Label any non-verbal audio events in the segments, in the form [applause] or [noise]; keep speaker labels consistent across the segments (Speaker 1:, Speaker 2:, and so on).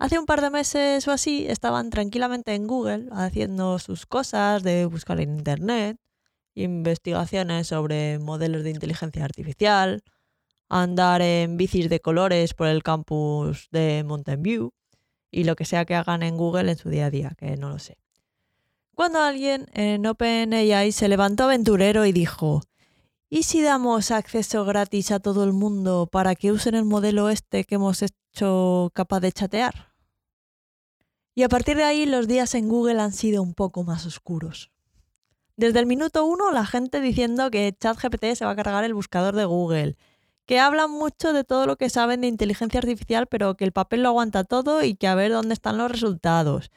Speaker 1: Hace un par de meses o así estaban tranquilamente en Google haciendo sus cosas de buscar en Internet, investigaciones sobre modelos de inteligencia artificial, andar en bicis de colores por el campus de Mountain View y lo que sea que hagan en Google en su día a día, que no lo sé. Cuando alguien en OpenAI se levantó aventurero y dijo, ¿y si damos acceso gratis a todo el mundo para que usen el modelo este que hemos hecho capaz de chatear? Y a partir de ahí los días en Google han sido un poco más oscuros. Desde el minuto uno la gente diciendo que ChatGPT se va a cargar el buscador de Google, que hablan mucho de todo lo que saben de inteligencia artificial, pero que el papel lo aguanta todo y que a ver dónde están los resultados.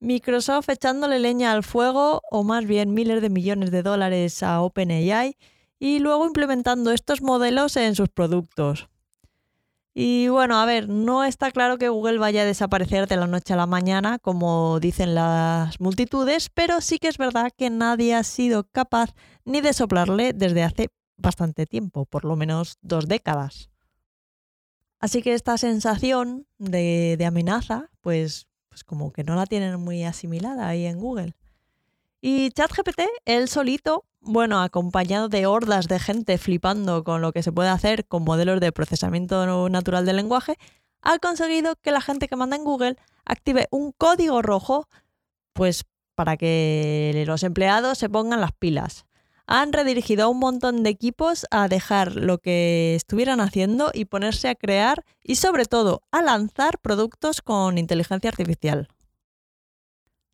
Speaker 1: Microsoft echándole leña al fuego, o más bien miles de millones de dólares a OpenAI, y luego implementando estos modelos en sus productos. Y bueno, a ver, no está claro que Google vaya a desaparecer de la noche a la mañana, como dicen las multitudes, pero sí que es verdad que nadie ha sido capaz ni de soplarle desde hace bastante tiempo, por lo menos dos décadas. Así que esta sensación de, amenaza, pues, pues como que no la tienen muy asimilada ahí en Google. Y ChatGPT, él solito, bueno, acompañado de hordas de gente flipando con lo que se puede hacer con modelos de procesamiento natural del lenguaje, ha conseguido que la gente que manda en Google active un código rojo, pues para que los empleados se pongan las pilas. Han redirigido a un montón de equipos a dejar lo que estuvieran haciendo y ponerse a crear y sobre todo a lanzar productos con inteligencia artificial.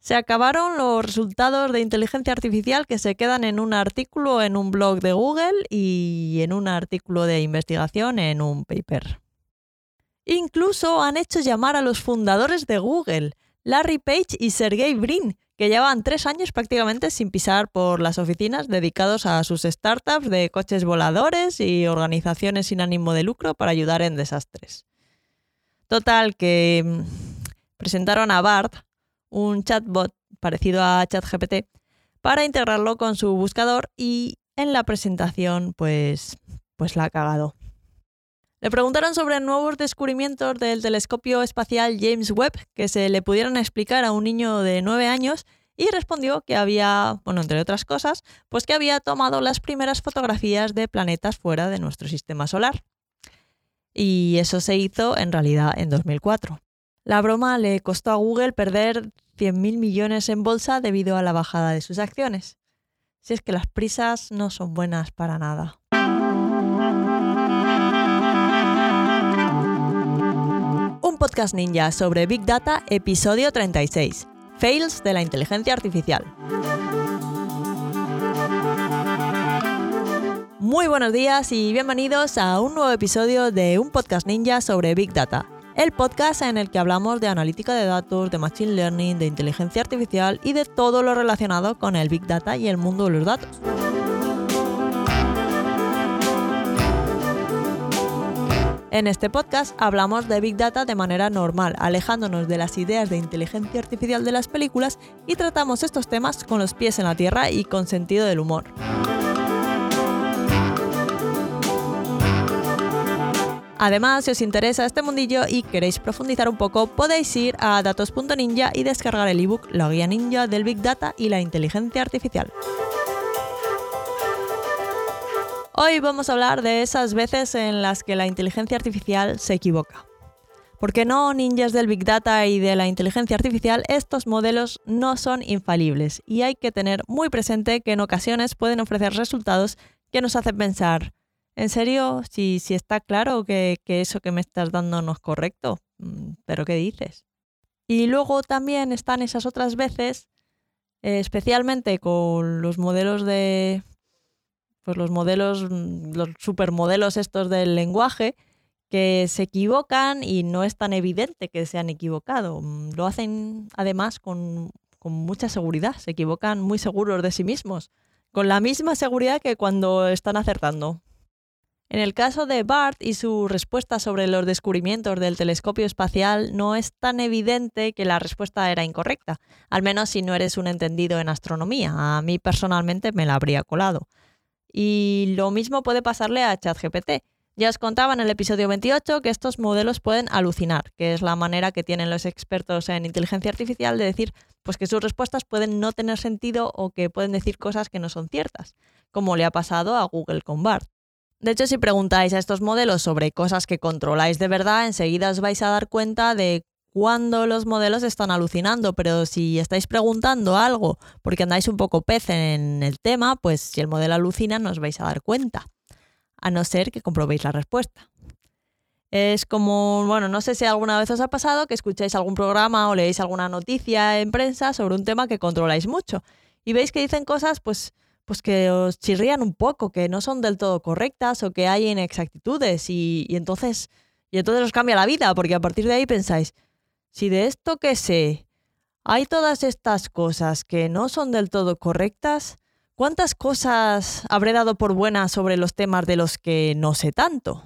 Speaker 1: Se acabaron los resultados de inteligencia artificial que se quedan en un artículo en un blog de Google y en un artículo de investigación en un paper. Incluso han hecho llamar a los fundadores de Google, Larry Page y Sergey Brin, que llevan tres años prácticamente sin pisar por las oficinas dedicados a sus startups de coches voladores y organizaciones sin ánimo de lucro para ayudar en desastres. Total, que mm, presentaron a Bart, un chatbot parecido a ChatGPT para integrarlo con su buscador y en la presentación pues, pues la ha cagado. Le preguntaron sobre nuevos descubrimientos del telescopio espacial James Webb que se le pudieran explicar a un niño de 9 años y respondió que había, bueno, entre otras cosas, pues que había tomado las primeras fotografías de planetas fuera de nuestro sistema solar. Y eso se hizo en realidad en 2004. La broma le costó a Google perder 100.000 millones en bolsa debido a la bajada de sus acciones. Si es que las prisas no son buenas para nada. Un podcast ninja sobre Big Data, episodio 36. Fails de la inteligencia artificial. Muy buenos días y bienvenidos a un nuevo episodio de un podcast ninja sobre Big Data el podcast en el que hablamos de analítica de datos, de machine learning, de inteligencia artificial y de todo lo relacionado con el big data y el mundo de los datos. En este podcast hablamos de Big Data de manera normal, alejándonos de las ideas de inteligencia artificial de las películas y tratamos estos temas con los pies en la tierra y con sentido del humor. Además, si os interesa este mundillo y queréis profundizar un poco, podéis ir a datos.ninja y descargar el ebook La guía ninja del Big Data y la inteligencia artificial. Hoy vamos a hablar de esas veces en las que la inteligencia artificial se equivoca. Porque no, ninjas del Big Data y de la inteligencia artificial, estos modelos no son infalibles y hay que tener muy presente que en ocasiones pueden ofrecer resultados que nos hacen pensar, ¿En serio? Si, si está claro que, eso que me estás dando no es correcto. Mm, ¿Pero qué dices? Y luego también están esas otras veces, eh, especialmente con los modelos de. Pues los modelos, mm, los supermodelos estos del lenguaje, que se equivocan y no es tan evidente que se han equivocado. Mm, lo hacen además con, con mucha seguridad, se equivocan muy seguros de sí mismos, con la misma seguridad que cuando están acertando. En el caso de BART y su respuesta sobre los descubrimientos del telescopio espacial, no es tan evidente que la respuesta era incorrecta, al menos si no eres un entendido en astronomía. A mí personalmente me la habría colado. Y lo mismo puede pasarle a ChatGPT. Ya os contaba en el episodio 28 que estos modelos pueden alucinar, que es la manera que tienen los expertos en inteligencia artificial de decir pues que sus respuestas pueden no tener sentido o que pueden decir cosas que no son ciertas, como le ha pasado a Google con BART. De hecho, si preguntáis a estos modelos sobre cosas que controláis de verdad, enseguida os vais a dar cuenta de cuándo los modelos están alucinando, pero si estáis preguntando algo porque andáis un poco pez en el tema, pues si el modelo alucina no os vais a dar cuenta a no ser que comprobéis la respuesta. Es como, bueno, no sé si alguna vez os ha pasado que escucháis algún programa o leéis alguna noticia en prensa sobre un tema que controláis mucho y veis que dicen cosas pues, pues que os chirrían un poco, que no son del todo correctas o que hay inexactitudes y, entonces, y entonces os cambia la vida porque a partir de ahí pensáis, si de esto que sé hay todas estas cosas que no son del todo correctas, ¿Cuántas cosas habré dado por buenas sobre los temas de los que no sé tanto?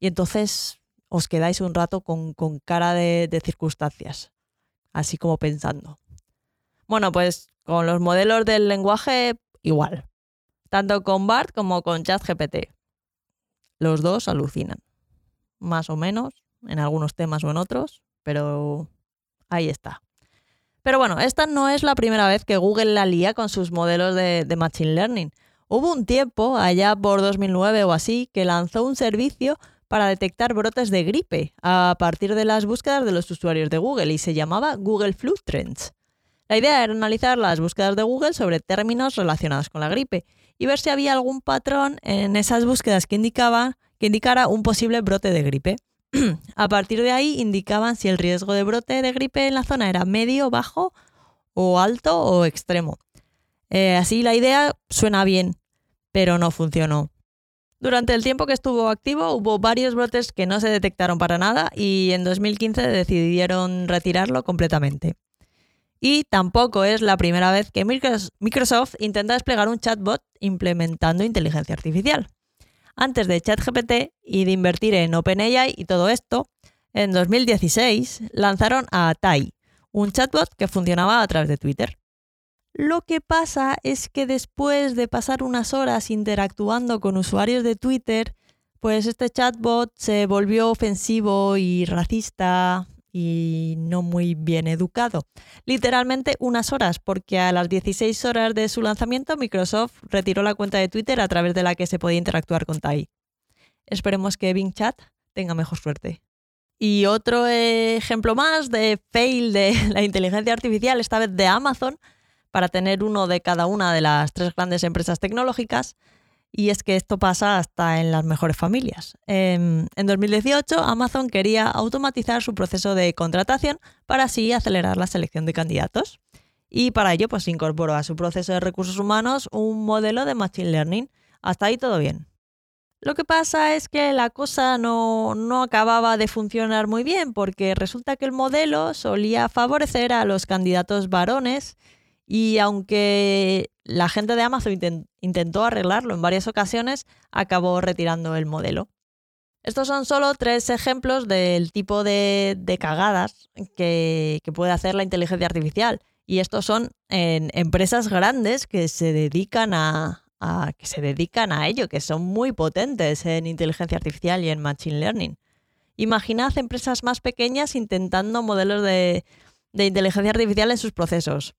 Speaker 1: Y entonces os quedáis un rato con, cara de, de circunstancias, así como pensando. Bueno, pues con los modelos del lenguaje igual, tanto con BART como con ChatGPT. Los dos alucinan, más o menos, en algunos temas o en otros, pero ahí está. Pero bueno, esta no es la primera vez que Google la lía con sus modelos de, Machine Learning. Hubo un tiempo, allá por 2009 o así, que lanzó un servicio para detectar brotes de gripe a partir de las búsquedas de los usuarios de Google y se llamaba Google Flu Trends. La idea era analizar las búsquedas de Google sobre términos relacionados con la gripe y ver si había algún patrón en esas búsquedas que, que indicara un posible brote de gripe. [clears throat] a partir de ahí indicaban si el riesgo de brote de gripe en la zona era medio, bajo o alto o extremo. Eh, así la idea suena bien, pero no funcionó. Durante el tiempo que estuvo activo hubo varios brotes que no se detectaron para nada y en 2015 decidieron retirarlo completamente. Y tampoco es la primera vez que Microsoft intenta desplegar un chatbot implementando inteligencia artificial antes de ChatGPT y de invertir en OpenAI y todo esto, en 2016 lanzaron a Tai, un chatbot que funcionaba a través de Twitter. Lo que pasa es que después de pasar unas horas interactuando con usuarios de Twitter, pues este chatbot se volvió ofensivo y racista, y no muy bien educado. Literalmente unas horas, porque a las 16 horas de su lanzamiento Microsoft retiró la cuenta de Twitter a través de la que se podía interactuar con Tai. Esperemos que Bing Chat tenga mejor suerte. Y otro ejemplo más de fail de [laughs] la inteligencia artificial, esta vez de Amazon, para tener uno de cada una de las tres grandes empresas tecnológicas, y es que esto pasa hasta en las mejores familias. En, 2018, Amazon quería automatizar su proceso de contratación para así acelerar la selección de candidatos. Y para ello, pues incorporó a su proceso de recursos humanos un modelo de Machine Learning. Hasta ahí todo bien. Lo que pasa es que la cosa no, no, acababa de funcionar muy bien porque resulta que el modelo solía favorecer a los candidatos varones y aunque la gente de Amazon intentó arreglarlo en varias ocasiones, acabó retirando el modelo. Estos son solo tres ejemplos del tipo de, cagadas que, puede hacer la inteligencia artificial. Y estos son en empresas grandes que se dedican a, que se dedican a ello, que son muy potentes en inteligencia artificial y en machine learning. Imaginad empresas más pequeñas intentando modelos de inteligencia artificial en sus procesos.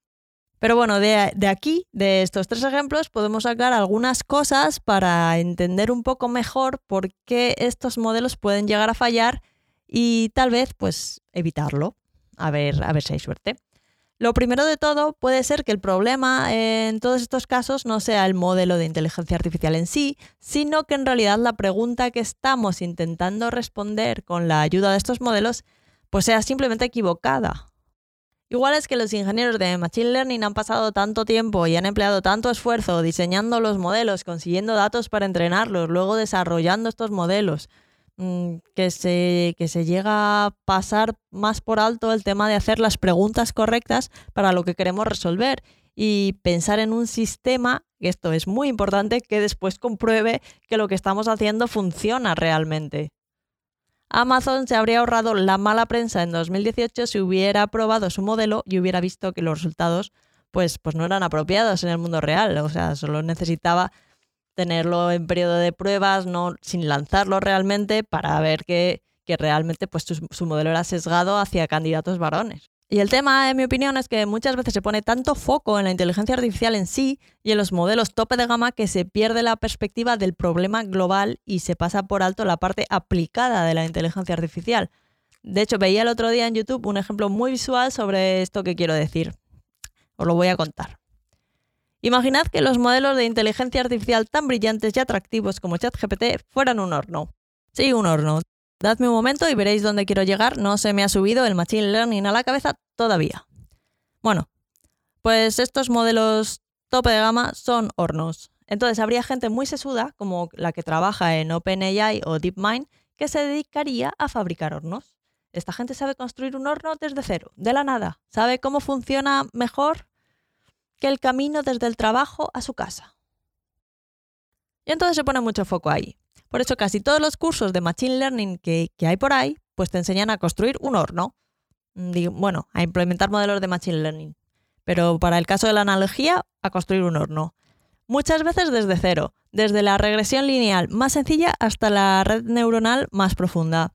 Speaker 1: Pero bueno, de, aquí, de estos tres ejemplos, podemos sacar algunas cosas para entender un poco mejor por qué estos modelos pueden llegar a fallar y tal vez pues evitarlo. A ver, a ver si hay suerte. Lo primero de todo puede ser que el problema en todos estos casos no sea el modelo de inteligencia artificial en sí, sino que en realidad la pregunta que estamos intentando responder con la ayuda de estos modelos pues sea simplemente equivocada Igual es que los ingenieros de Machine Learning han pasado tanto tiempo y han empleado tanto esfuerzo diseñando los modelos, consiguiendo datos para entrenarlos, luego desarrollando estos modelos, mm, que se, que se llega a pasar más por alto el tema de hacer las preguntas correctas para lo que queremos resolver y pensar en un sistema, y esto es muy importante, que después compruebe que lo que estamos haciendo funciona realmente. Amazon se habría ahorrado la mala prensa en 2018 si hubiera probado su modelo y hubiera visto que los resultados pues, pues no eran apropiados en el mundo real. O sea, solo necesitaba tenerlo en periodo de pruebas, no, sin lanzarlo realmente, para ver que, que realmente pues, su, su modelo era sesgado hacia candidatos varones. Y el tema, en mi opinión, es que muchas veces se pone tanto foco en la inteligencia artificial en sí y en los modelos tope de gama que se pierde la perspectiva del problema global y se pasa por alto la parte aplicada de la inteligencia artificial. De hecho, veía el otro día en YouTube un ejemplo muy visual sobre esto que quiero decir. Os lo voy a contar. Imaginad que los modelos de inteligencia artificial tan brillantes y atractivos como ChatGPT fueran un horno. Sí, un horno. Dadme un momento y veréis dónde quiero llegar. No se me ha subido el Machine Learning a la cabeza todavía. Bueno, pues estos modelos tope de gama son hornos. Entonces habría gente muy sesuda, como la que trabaja en OpenAI o DeepMind, que se dedicaría a fabricar hornos. Esta gente sabe construir un horno desde cero, de la nada. Sabe cómo funciona mejor que el camino desde el trabajo a su casa. Y entonces se pone mucho foco ahí. Por eso casi todos los cursos de Machine Learning que, hay por ahí, pues te enseñan a construir un horno. Mm, bueno, a implementar modelos de Machine Learning. Pero para el caso de la analogía, a construir un horno. Muchas veces desde cero, desde la regresión lineal más sencilla hasta la red neuronal más profunda.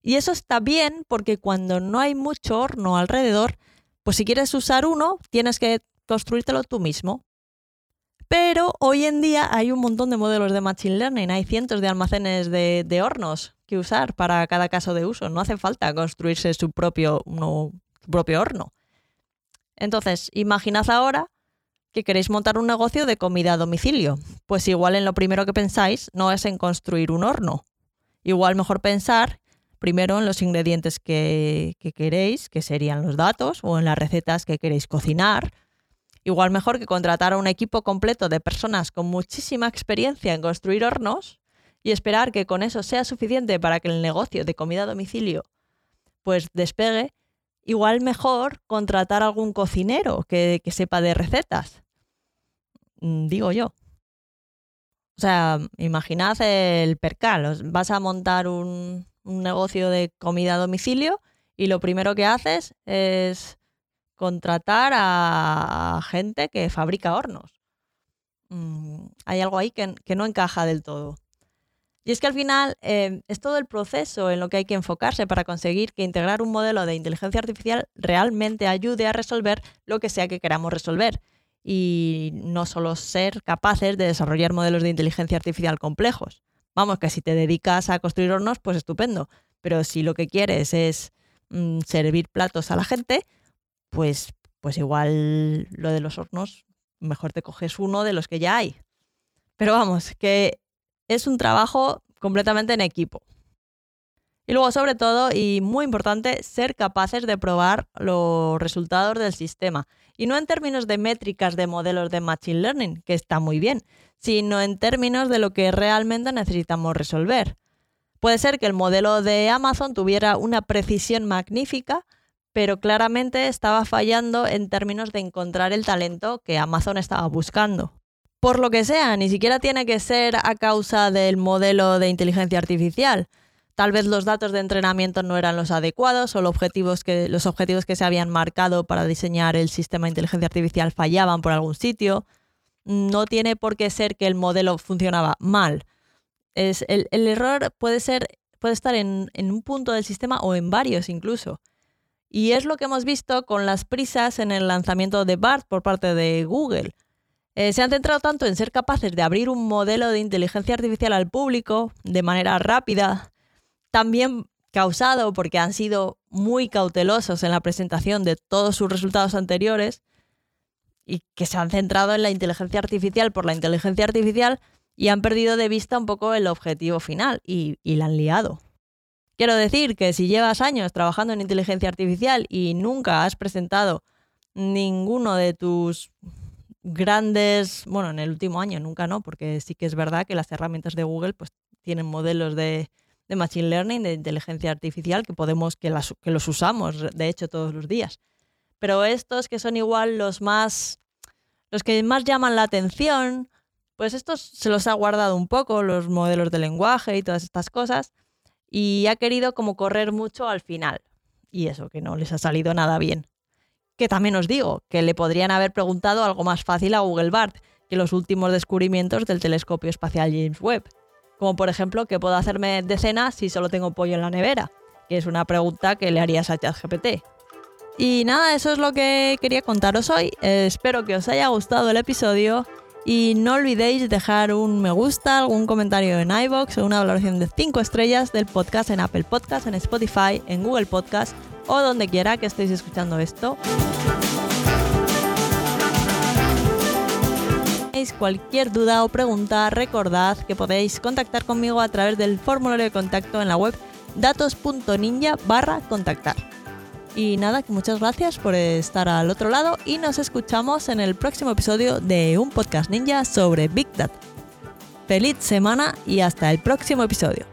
Speaker 1: Y eso está bien porque cuando no hay mucho horno alrededor, pues si quieres usar uno, tienes que construírtelo tú mismo. Pero hoy en día hay un montón de modelos de Machine Learning, hay cientos de almacenes de, hornos que usar para cada caso de uso. No hace falta construirse su propio, propio horno. Entonces, imaginad ahora que queréis montar un negocio de comida a domicilio. Pues igual en lo primero que pensáis no es en construir un horno. Igual mejor pensar primero en los ingredientes que queréis, que serían los datos, o en las recetas que queréis cocinar, Igual mejor que contratar a un equipo completo de personas con muchísima experiencia en construir hornos y esperar que con eso sea suficiente para que el negocio de comida a domicilio pues despegue, igual mejor contratar a algún cocinero que, sepa de recetas. Mm, digo yo. O sea, imaginad el percal. Vas a montar un negocio de comida a domicilio y lo primero que haces es contratar a gente que fabrica hornos. Mm, hay algo ahí que, no encaja del todo. Y es que al final em, es todo el proceso en lo que hay que enfocarse para conseguir que integrar un modelo de inteligencia artificial realmente ayude a resolver lo que sea que queramos resolver. Y no solo ser capaces de desarrollar modelos de inteligencia artificial complejos. Vamos, que si te dedicas a construir hornos, pues estupendo. Pero si lo que quieres es mm, servir platos a la gente, pues, pues igual lo de los hornos, mejor te coges uno de los que ya hay. Pero vamos, que es un trabajo completamente en equipo. Y luego, sobre todo, y muy importante, ser capaces de probar los resultados del sistema. Y no en términos de métricas de modelos de Machine Learning, que está muy bien, sino en términos de lo que realmente necesitamos resolver. Puede ser que el modelo de Amazon tuviera una precisión magnífica, pero claramente estaba fallando en términos de encontrar el talento que Amazon estaba buscando. Por lo que sea, ni siquiera tiene que ser a causa del modelo de inteligencia artificial. Tal vez los datos de entrenamiento no eran los adecuados o los objetivos que, los objetivos que se habían marcado para diseñar el sistema de inteligencia artificial fallaban por algún sitio. No tiene por qué ser que el modelo funcionaba mal. Es, el, error puede, ser, puede estar en un punto del sistema o en varios incluso. Y es lo que hemos visto con las prisas en el lanzamiento de BART por parte de Google. Eh, se han centrado tanto en ser capaces de abrir un modelo de inteligencia artificial al público de manera rápida, también causado porque han sido muy cautelosos en la presentación de todos sus resultados anteriores y que se han centrado en la inteligencia artificial por la inteligencia artificial y han perdido de vista un poco el objetivo final y, y la han liado. Quiero decir que si llevas años trabajando en inteligencia artificial y nunca has presentado ninguno de tus grandes, bueno, en el último año nunca no, porque sí que es verdad que las herramientas de Google pues tienen modelos de, machine learning, de inteligencia artificial que podemos que, que los usamos de hecho todos los días. Pero estos que son igual los más los que más llaman la atención, pues estos se los ha guardado un poco los modelos de lenguaje y todas estas cosas y ha querido como correr mucho al final. Y eso, que no les ha salido nada bien. Que también os digo, que le podrían haber preguntado algo más fácil a Google Bart, que los últimos descubrimientos del telescopio espacial James Webb. Como por ejemplo, ¿qué puedo hacerme de cena si solo tengo pollo en la nevera? Que es una pregunta que le harías a ChatGPT. Y nada, eso es lo que quería contaros hoy. espero que os haya gustado el episodio y no olvidéis dejar un me gusta, algún comentario en iBox o una valoración de 5 estrellas del podcast en Apple Podcast, en Spotify, en Google Podcast o donde quiera que estéis escuchando esto. cualquier duda o pregunta, recordad que podéis contactar conmigo a través del formulario de contacto en la web datos.ninja barra contactar. Y nada, muchas gracias por estar al otro lado y nos escuchamos en el próximo episodio de un podcast ninja sobre Big Data. Feliz semana y hasta el próximo episodio.